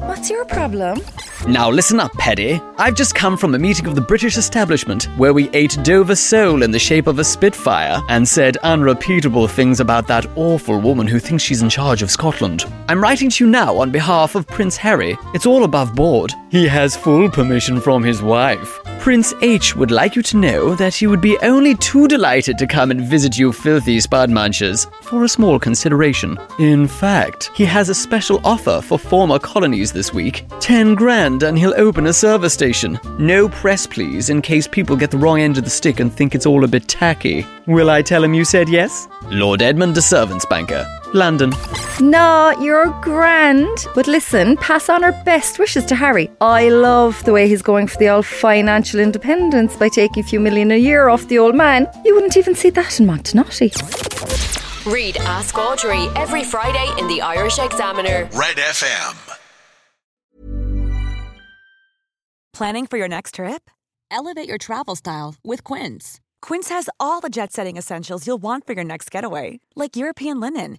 What's your problem? Now listen up, Paddy. I've just come from a meeting of the British establishment where we ate Dover sole in the shape of a Spitfire and said unrepeatable things about that awful woman who thinks she's in charge of Scotland. I'm writing to you now on behalf of Prince Harry. It's all above board. He has full permission from his wife. Prince H would like you to know that he would be only too delighted to come and visit you filthy spud munchers for a small consideration. In fact, he has a special offer for former colonies this week. 10 grand and he'll open a service station. No press please in case people get the wrong end of the stick and think it's all a bit tacky. Will I tell him you said yes? Lord Edmund de Servants Banker, London. No, you're grand. But listen, pass on our best wishes to Harry. I love the way he's going for the old financial independence by taking a few million a year off the old man. You wouldn't even see that in Montenotte. Read Ask Audrey every Friday in the Irish Examiner. Red FM. Planning for your next trip? Elevate your travel style with Quince. Quince has all the jet setting essentials you'll want for your next getaway, like European linen,